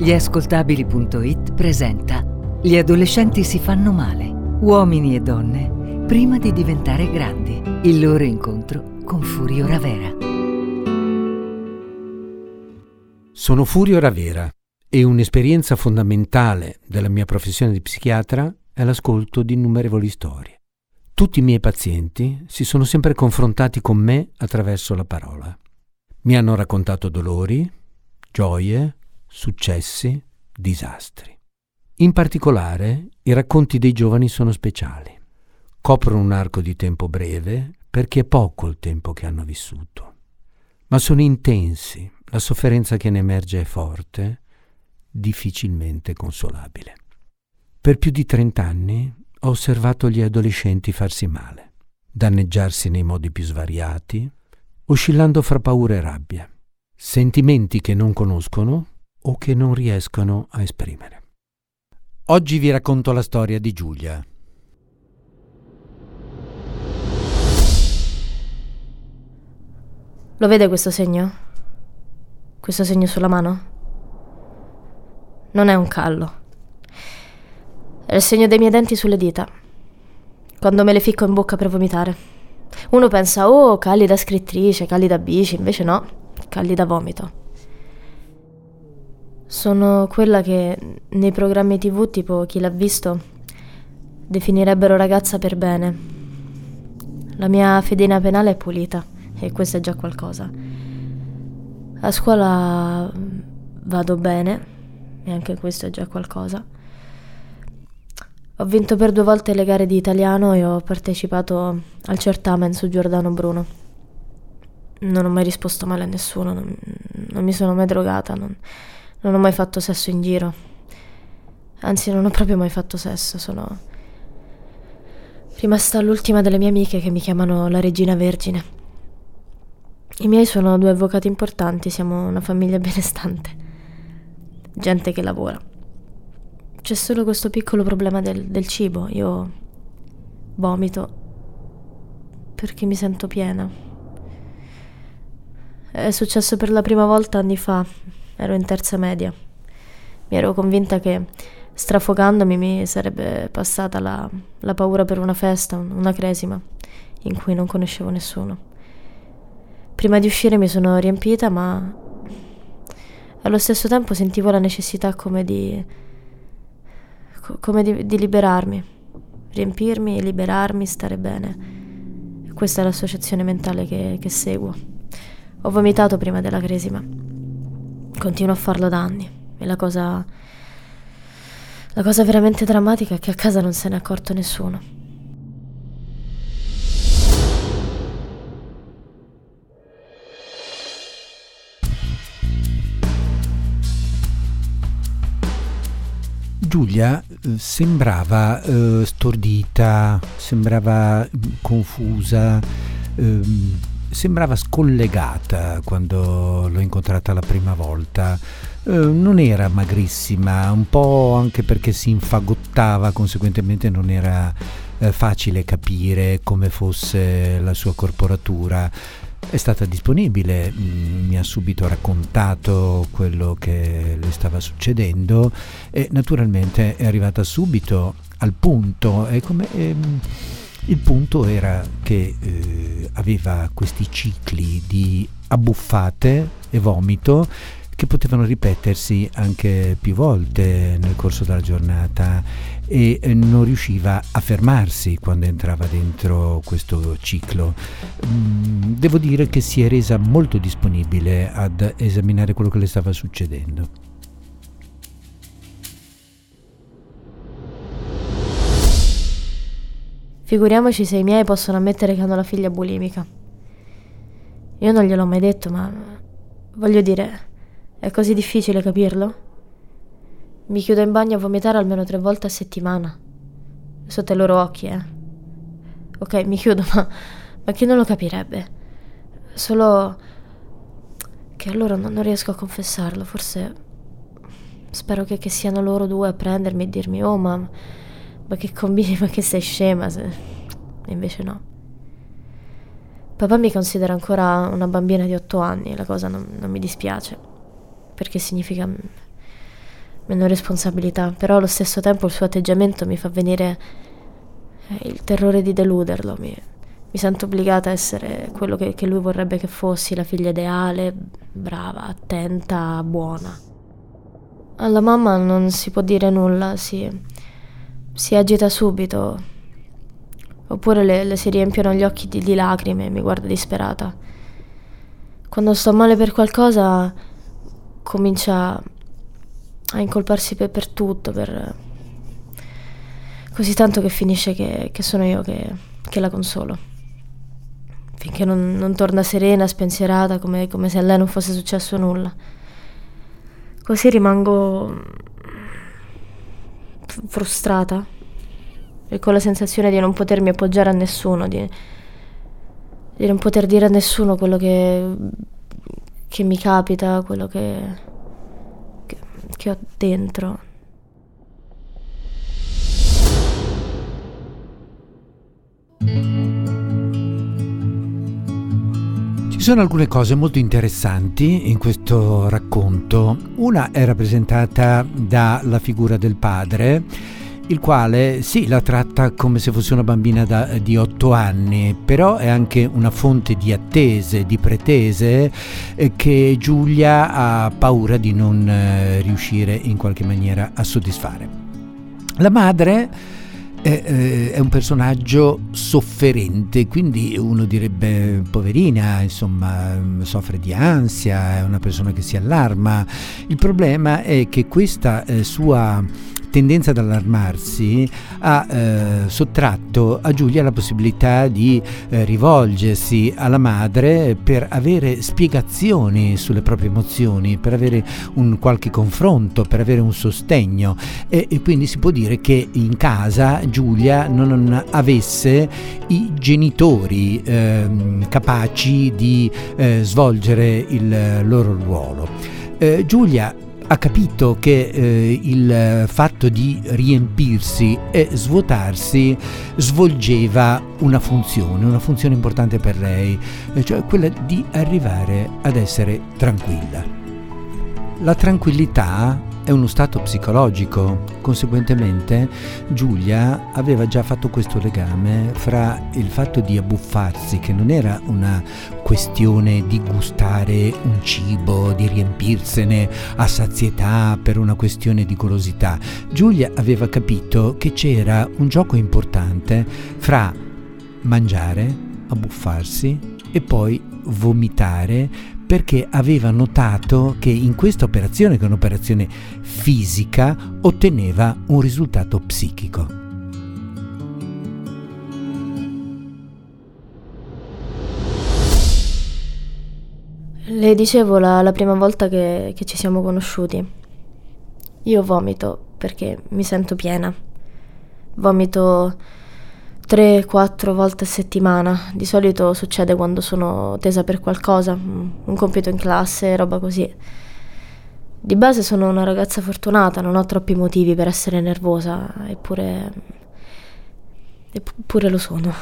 Gliascoltabili.it presenta Gli adolescenti si fanno male, uomini e donne, prima di diventare grandi. Il loro incontro con Furio Ravera. Sono Furio Ravera e un'esperienza fondamentale della mia professione di psichiatra è l'ascolto di innumerevoli storie. Tutti i miei pazienti si sono sempre confrontati con me attraverso la parola. Mi hanno raccontato dolori, gioie, successi, disastri. In particolare, i racconti dei giovani sono speciali. Coprono un arco di tempo breve perché è poco il tempo che hanno vissuto, ma sono intensi, la sofferenza che ne emerge è forte, difficilmente consolabile. Per più di trent'anni ho osservato gli adolescenti farsi male, danneggiarsi nei modi più svariati, oscillando fra paura e rabbia, sentimenti che non conoscono o che non riescono a esprimere. Oggi vi racconto la storia di Giulia. Lo vede questo segno? Questo segno sulla mano? Non è un callo. È il segno dei miei denti sulle dita. Quando me le ficco in bocca per vomitare. Uno pensa, oh, calli da scrittrice, calli da bici, invece no, calli da vomito. Sono quella che nei programmi tv tipo Chi l'ha visto definirebbero ragazza per bene. La mia fedina penale è pulita e questo è già qualcosa. A scuola vado bene e anche questo è già qualcosa. Ho vinto per due volte le gare di italiano e ho partecipato al certamen su Giordano Bruno. Non ho mai risposto male a nessuno, non, non mi sono mai drogata, non, non ho mai fatto sesso in giro. Anzi, non ho proprio mai fatto sesso, sono rimasta l'ultima delle mie amiche che mi chiamano la regina vergine. I miei sono due avvocati importanti, siamo una famiglia benestante. Gente che lavora. C'è solo questo piccolo problema del, del cibo. Io vomito perché mi sento piena. È successo per la prima volta anni fa, ero in terza media. Mi ero convinta che strafogandomi mi sarebbe passata la, la paura per una festa, una cresima, in cui non conoscevo nessuno. Prima di uscire mi sono riempita, ma allo stesso tempo sentivo la necessità come di, come di, di liberarmi, riempirmi, liberarmi, stare bene. Questa è l'associazione mentale che, che seguo. Ho vomitato prima della cresima. Continuo a farlo da anni e la cosa... La cosa veramente drammatica è che a casa non se n'è accorto nessuno. Giulia eh, sembrava eh, stordita, sembrava mm, confusa, ehm, sembrava scollegata quando l'ho incontrata la prima volta. Eh, non era magrissima, un po' anche perché si infagottava, conseguentemente non era eh, facile capire come fosse la sua corporatura. È stata disponibile, mm, mi ha subito raccontato quello che le stava succedendo e naturalmente è arrivata subito al punto. È come, ehm, il punto era che eh, aveva questi cicli di abbuffate e vomito che potevano ripetersi anche più volte nel corso della giornata e eh, non riusciva a fermarsi quando entrava dentro questo ciclo. Mm, devo dire che si è resa molto disponibile ad esaminare quello che le stava succedendo. Figuriamoci se i miei possono ammettere che hanno la figlia bulimica. Io non gliel'ho mai detto, ma voglio dire, è così difficile capirlo? Mi chiudo in bagno a vomitare almeno tre volte a settimana. Sotto i loro occhi, eh. Ok, mi chiudo, ma, ma chi non lo capirebbe? Solo che allora non, riesco a confessarlo. Forse spero che, che siano loro due a prendermi e dirmi, oh, ma ma che combini, ma che sei scema. Se... E invece no. Papà mi considera ancora una bambina di otto anni, la cosa non, non mi dispiace, perché significa meno responsabilità, però allo stesso tempo il suo atteggiamento mi fa venire eh, il terrore di deluderlo. Mi, mi sento obbligata a essere quello che, che, lui vorrebbe che fossi, la figlia ideale, brava, attenta, buona. Alla mamma non si può dire nulla, si, si agita subito, oppure le, le, si riempiono gli occhi di, di lacrime e mi guarda disperata. Quando sto male per qualcosa comincia a incolparsi per, per tutto, per... così tanto che finisce che, che sono io che, che, la consolo. Finché non, non torna serena, spensierata, come, come se a lei non fosse successo nulla. Così rimango frustrata e con la sensazione di non potermi appoggiare a nessuno, di, di non poter dire a nessuno quello che, che mi capita, quello che che ho dentro. Ci sono alcune cose molto interessanti in questo racconto. Una è rappresentata dalla figura del padre il quale sì la tratta come se fosse una bambina da, di otto anni, però è anche una fonte di attese, di pretese eh, che Giulia ha paura di non eh, riuscire in qualche maniera a soddisfare. La madre è, eh, è, un personaggio sofferente, quindi uno direbbe poverina, insomma, soffre di ansia, è una persona che si allarma. Il problema è che questa eh, sua tendenza ad allarmarsi ha eh, sottratto a Giulia la possibilità di eh, rivolgersi alla madre per avere spiegazioni sulle proprie emozioni, per avere un qualche confronto, per avere un sostegno e, e quindi si può dire che in casa Giulia non avesse i genitori eh, capaci di eh, svolgere il loro ruolo. Eh, Giulia ha capito che eh, il fatto di riempirsi e svuotarsi svolgeva una funzione, una funzione importante per lei, cioè quella di arrivare ad essere tranquilla. La tranquillità è uno stato psicologico. Conseguentemente Giulia aveva già fatto questo legame fra il fatto di abbuffarsi, che non era una questione di gustare un cibo, di riempirsene a sazietà per una questione di golosità. Giulia aveva capito che c'era un gioco importante fra mangiare, abbuffarsi e poi vomitare perché aveva notato che in questa operazione, che è un'operazione fisica, otteneva un risultato psichico. Le dicevo la, la prima volta che, che ci siamo conosciuti. Io vomito perché mi sento piena. Vomito 3-4 volte a settimana. Di solito succede quando sono tesa per qualcosa, un compito in classe, roba così. Di base sono una ragazza fortunata, non ho troppi motivi per essere nervosa, eppure. eppure lo sono.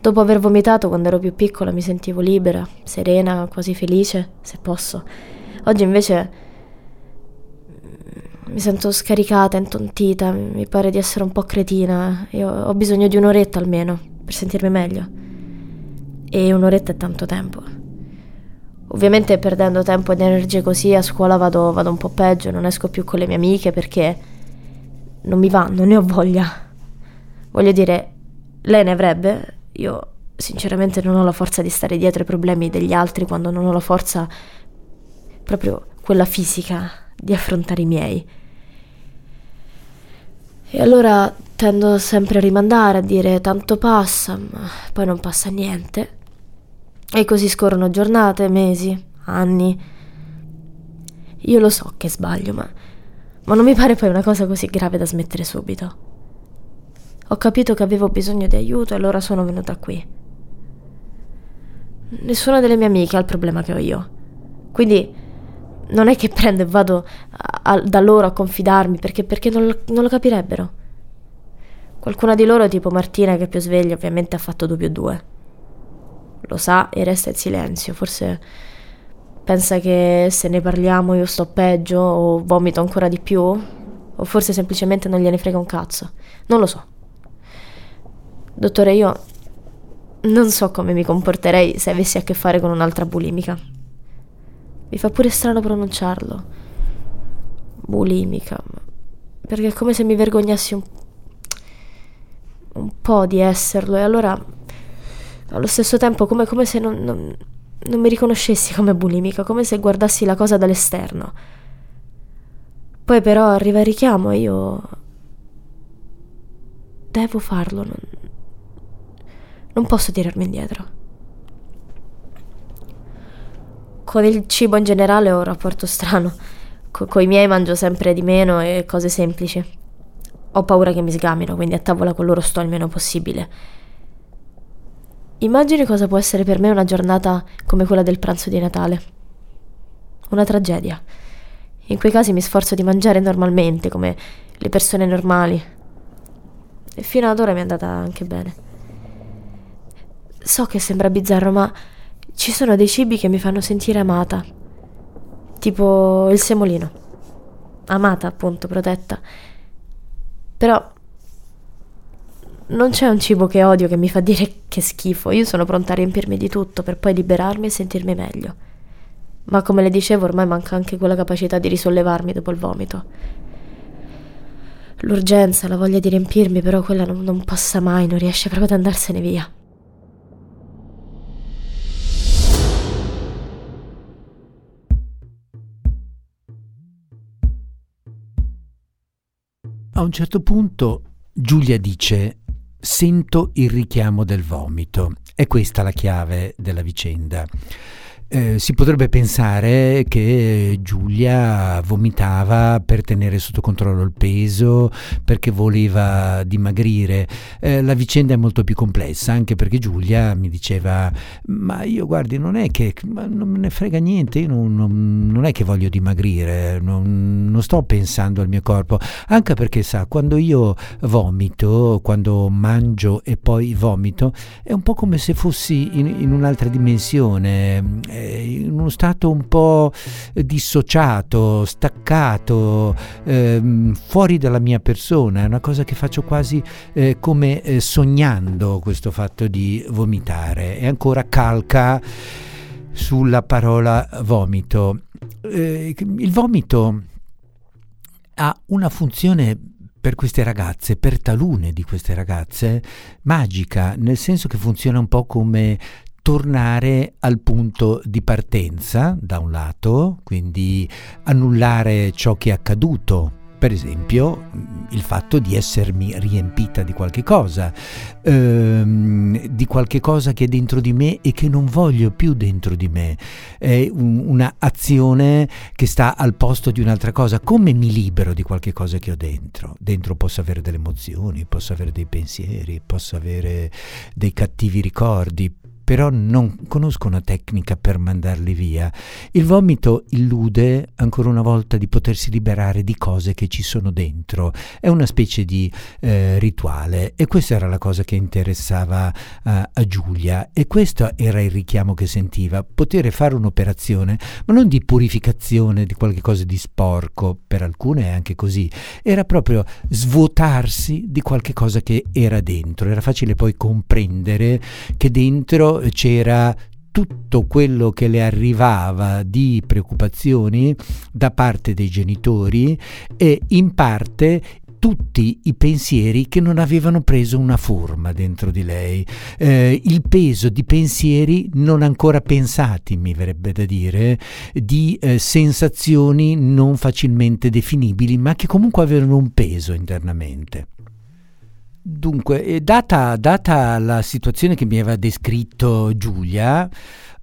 Dopo aver vomitato quando ero più piccola mi sentivo libera, serena, quasi felice, se posso. Oggi invece mi sento scaricata, intontita, mi pare di essere un po' cretina. Io ho bisogno di un'oretta almeno per sentirmi meglio. E un'oretta è tanto tempo. Ovviamente perdendo tempo ed energie così a scuola vado, vado un po' peggio, non esco più con le mie amiche perché non mi va, non ne ho voglia. Voglio dire, lei ne avrebbe, io sinceramente non ho la forza di stare dietro ai problemi degli altri quando non ho la forza proprio quella fisica di affrontare i miei. E allora tendo sempre a rimandare, a dire tanto passa, ma poi non passa niente. E così scorrono giornate, mesi, anni. Io lo so che sbaglio, ma, ma non mi pare poi una cosa così grave da smettere subito. Ho capito che avevo bisogno di aiuto e allora sono venuta qui. Nessuna delle mie amiche ha il problema che ho io. Quindi non è che prendo e vado a, a, da loro a confidarmi perché, perché non, lo, non, lo, capirebbero. Qualcuna di loro, tipo Martina, che è più sveglia, ovviamente ha fatto 2 più 2. Lo sa e resta in silenzio, forse Pensa che se ne parliamo io sto peggio o vomito ancora di più? O forse semplicemente non gliene frega un cazzo? Non lo so. Dottore, io non so come mi comporterei se avessi a che fare con un'altra bulimica. Mi fa pure strano pronunciarlo. Bulimica. Perché è come se mi vergognassi un, un po' di esserlo e allora allo stesso tempo come, come se non, non non mi riconoscessi come bulimica, come se guardassi la cosa dall'esterno. Poi però arriva il richiamo e io... Devo farlo, non, non posso tirarmi indietro. Con il cibo in generale ho un rapporto strano. Co- con i miei mangio sempre di meno e cose semplici. Ho paura che mi sgamino, quindi a tavola con loro sto il meno possibile. Immagini cosa può essere per me una giornata come quella del pranzo di Natale. Una tragedia. In quei casi mi sforzo di mangiare normalmente, come le persone normali. E fino ad ora mi è andata anche bene. So che sembra bizzarro, ma ci sono dei cibi che mi fanno sentire amata. Tipo il semolino. Amata, appunto, protetta. Però non c'è un cibo che odio che mi fa dire che schifo, io sono pronta a riempirmi di tutto per poi liberarmi e sentirmi meglio. Ma come le dicevo, ormai manca anche quella capacità di risollevarmi dopo il vomito. L'urgenza, la voglia di riempirmi, però quella non, non passa mai, non riesce proprio ad andarsene via. A un certo punto Giulia dice Sento il richiamo del vomito. È questa la chiave della vicenda. Eh, si potrebbe pensare che Giulia vomitava per tenere sotto controllo il peso, perché voleva dimagrire. Eh, la vicenda è molto più complessa, anche perché Giulia mi diceva, ma io guardi, non è che non me ne frega niente, io non, non, non è che voglio dimagrire, non, non, sto pensando al mio corpo, anche perché sa, quando io vomito, quando mangio e poi vomito, è un po' come se fossi in, in un'altra dimensione in uno stato un po' dissociato, staccato, eh, fuori dalla mia persona, è una cosa che faccio quasi eh, come eh, sognando questo fatto di vomitare e ancora calca sulla parola vomito. Eh, il vomito ha una funzione per queste ragazze, per talune di queste ragazze, magica, nel senso che funziona un po' come tornare al punto di partenza, da un lato, quindi annullare ciò che è accaduto, per esempio il fatto di essermi riempita di qualche cosa, ehm, di qualche cosa che è dentro di me e che non voglio più dentro di me, è un, una che sta al posto di un'altra cosa, come mi libero di qualche cosa che ho dentro? Dentro posso avere delle emozioni, posso avere dei pensieri, posso avere dei cattivi ricordi, però non conosco una tecnica per mandarli via. Il vomito illude ancora una volta di potersi liberare di cose che ci sono dentro. È una specie di eh, rituale e questa era la cosa che interessava uh, a Giulia e questo era il richiamo che sentiva, poter fare un'operazione, ma non di purificazione di qualche cosa di sporco, per alcune è anche così, era proprio svuotarsi di qualche cosa che era dentro. Era facile poi comprendere che dentro c'era tutto quello che le arrivava di preoccupazioni da parte dei genitori e in parte tutti i pensieri che non avevano preso una forma dentro di lei, eh, il peso di pensieri non ancora pensati, mi verrebbe da dire, di eh, sensazioni non facilmente definibili, ma che comunque avevano un peso internamente. Dunque, data, data, la situazione che mi aveva descritto Giulia,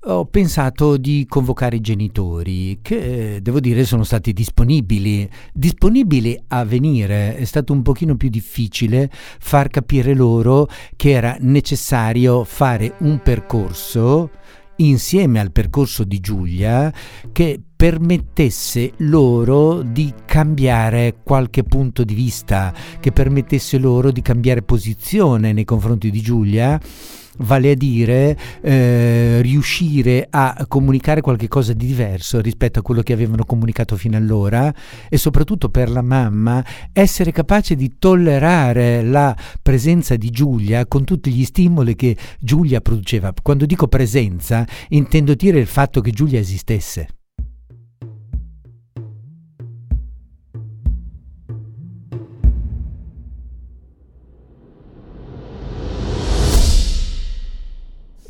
ho pensato di convocare i genitori, che devo dire sono stati disponibili, disponibili a venire. È stato un pochino più difficile far capire loro che era necessario fare un percorso insieme al percorso di Giulia che permettesse loro di cambiare qualche punto di vista, che permettesse loro di cambiare posizione nei confronti di Giulia vale a dire eh, riuscire a comunicare qualcosa di diverso rispetto a quello che avevano comunicato fino allora e soprattutto per la mamma essere capace di tollerare la presenza di Giulia con tutti gli stimoli che Giulia produceva. Quando dico presenza intendo dire il fatto che Giulia esistesse.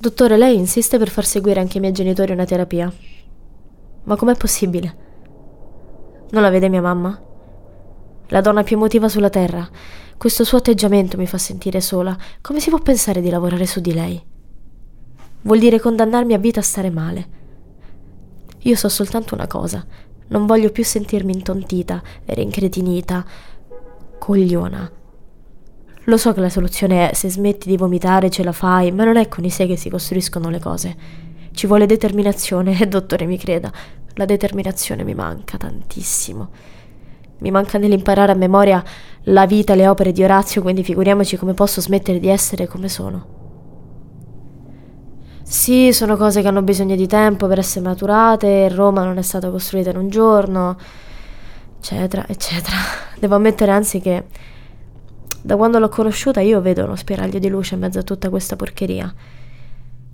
Dottore, lei insiste per far seguire anche ai miei genitori una terapia. Ma com'è possibile? Non la vede mia mamma? La donna più emotiva sulla terra. Questo suo atteggiamento mi fa sentire sola. Come si può pensare di lavorare su di lei? Vuol dire condannarmi a vita a stare male. Io so soltanto una cosa. Non voglio più sentirmi intontita, rincretinita, cogliona. Lo so che la soluzione è se smetti di vomitare ce la fai, ma non è con i sé che si costruiscono le cose. Ci vuole determinazione dottore mi creda, la determinazione mi manca tantissimo. Mi manca nell'imparare a memoria la vita e le opere di Orazio, quindi figuriamoci come posso smettere di essere come sono. Sì, sono cose che hanno bisogno di tempo per essere maturate, Roma non è stata costruita in un giorno, eccetera, eccetera. Devo ammettere anzi che da quando l'ho conosciuta io vedo uno spiraglio di luce in mezzo a tutta questa porcheria.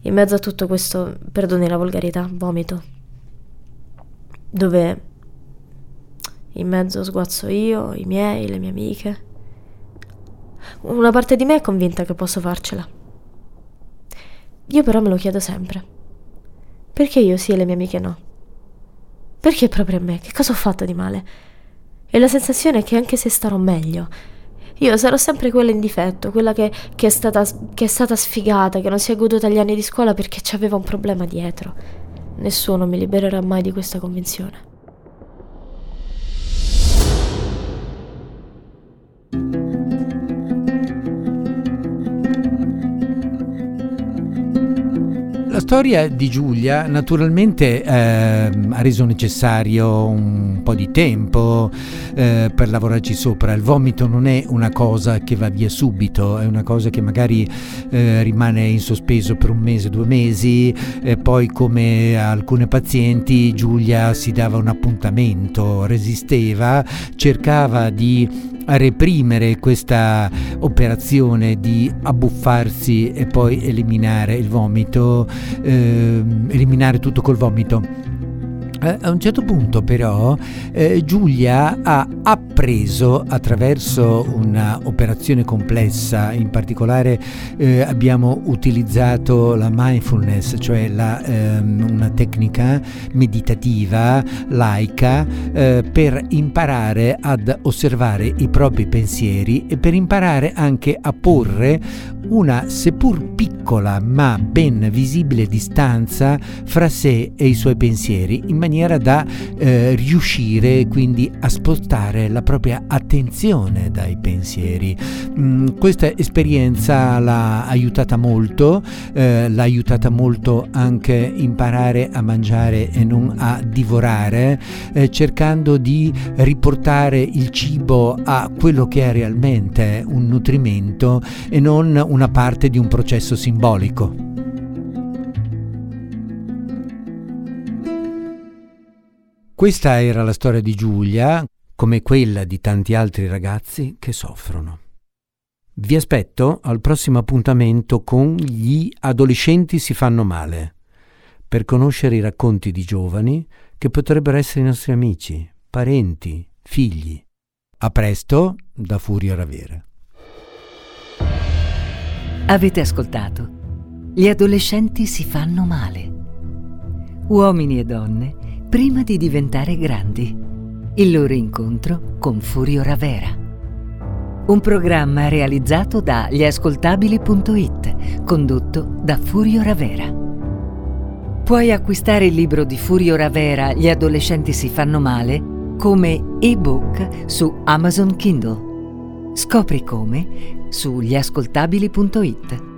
In mezzo a tutto questo, perdoni la volgarità, vomito. Dove in mezzo sguazzo io, i miei, le mie amiche. Una parte di me è convinta che posso farcela. Io però me lo chiedo sempre. Perché io sì e le mie amiche no? Perché proprio a me? Che cosa ho fatto di male? E la sensazione è che anche se starò meglio, io sarò sempre quella in difetto, quella che, che, è stata, che è stata sfigata, che non si è goduta gli anni di scuola perché c'aveva un problema dietro. Nessuno mi libererà mai di questa convinzione. Storia di Giulia naturalmente eh, ha reso necessario un po' di tempo eh, per lavorarci sopra. Il vomito non è una cosa che va via subito, è una cosa che magari eh, rimane in sospeso per un mese, due mesi, e poi come alcune pazienti Giulia si dava un appuntamento, resisteva, cercava di reprimere questa operazione di abbuffarsi e poi eliminare il vomito, eh, eliminare tutto col vomito. Eh, a un certo punto però eh, Giulia ha appreso attraverso un'operazione complessa, in particolare eh, abbiamo utilizzato la mindfulness, cioè la, ehm, una tecnica meditativa laica eh, per imparare ad osservare i propri pensieri e per imparare anche a porre una seppur piccola ma ben visibile distanza fra sé e i suoi pensieri in maniera da eh, riuscire quindi a spostare la propria attenzione dai pensieri. Mm, questa esperienza l'ha aiutata molto, eh, l'ha aiutata molto anche imparare a mangiare e non a divorare, eh, cercando di riportare il cibo a quello che è realmente un nutrimento e non una parte di un processo simbolico. Questa era la storia di Giulia, come quella di tanti altri ragazzi che soffrono. Vi aspetto al prossimo appuntamento con Gli adolescenti si fanno male, per conoscere i racconti di giovani che potrebbero essere i nostri amici, parenti, figli. A presto da Furio Ravera. Avete ascoltato? Gli adolescenti si fanno male. Uomini e donne prima di diventare grandi. Il loro incontro con Furio Ravera. Un programma realizzato da gliascoltabili.it, condotto da Furio Ravera. Puoi acquistare il libro di Furio Ravera Gli adolescenti si fanno male come ebook su Amazon Kindle. Scopri come su gliascoltabili.it.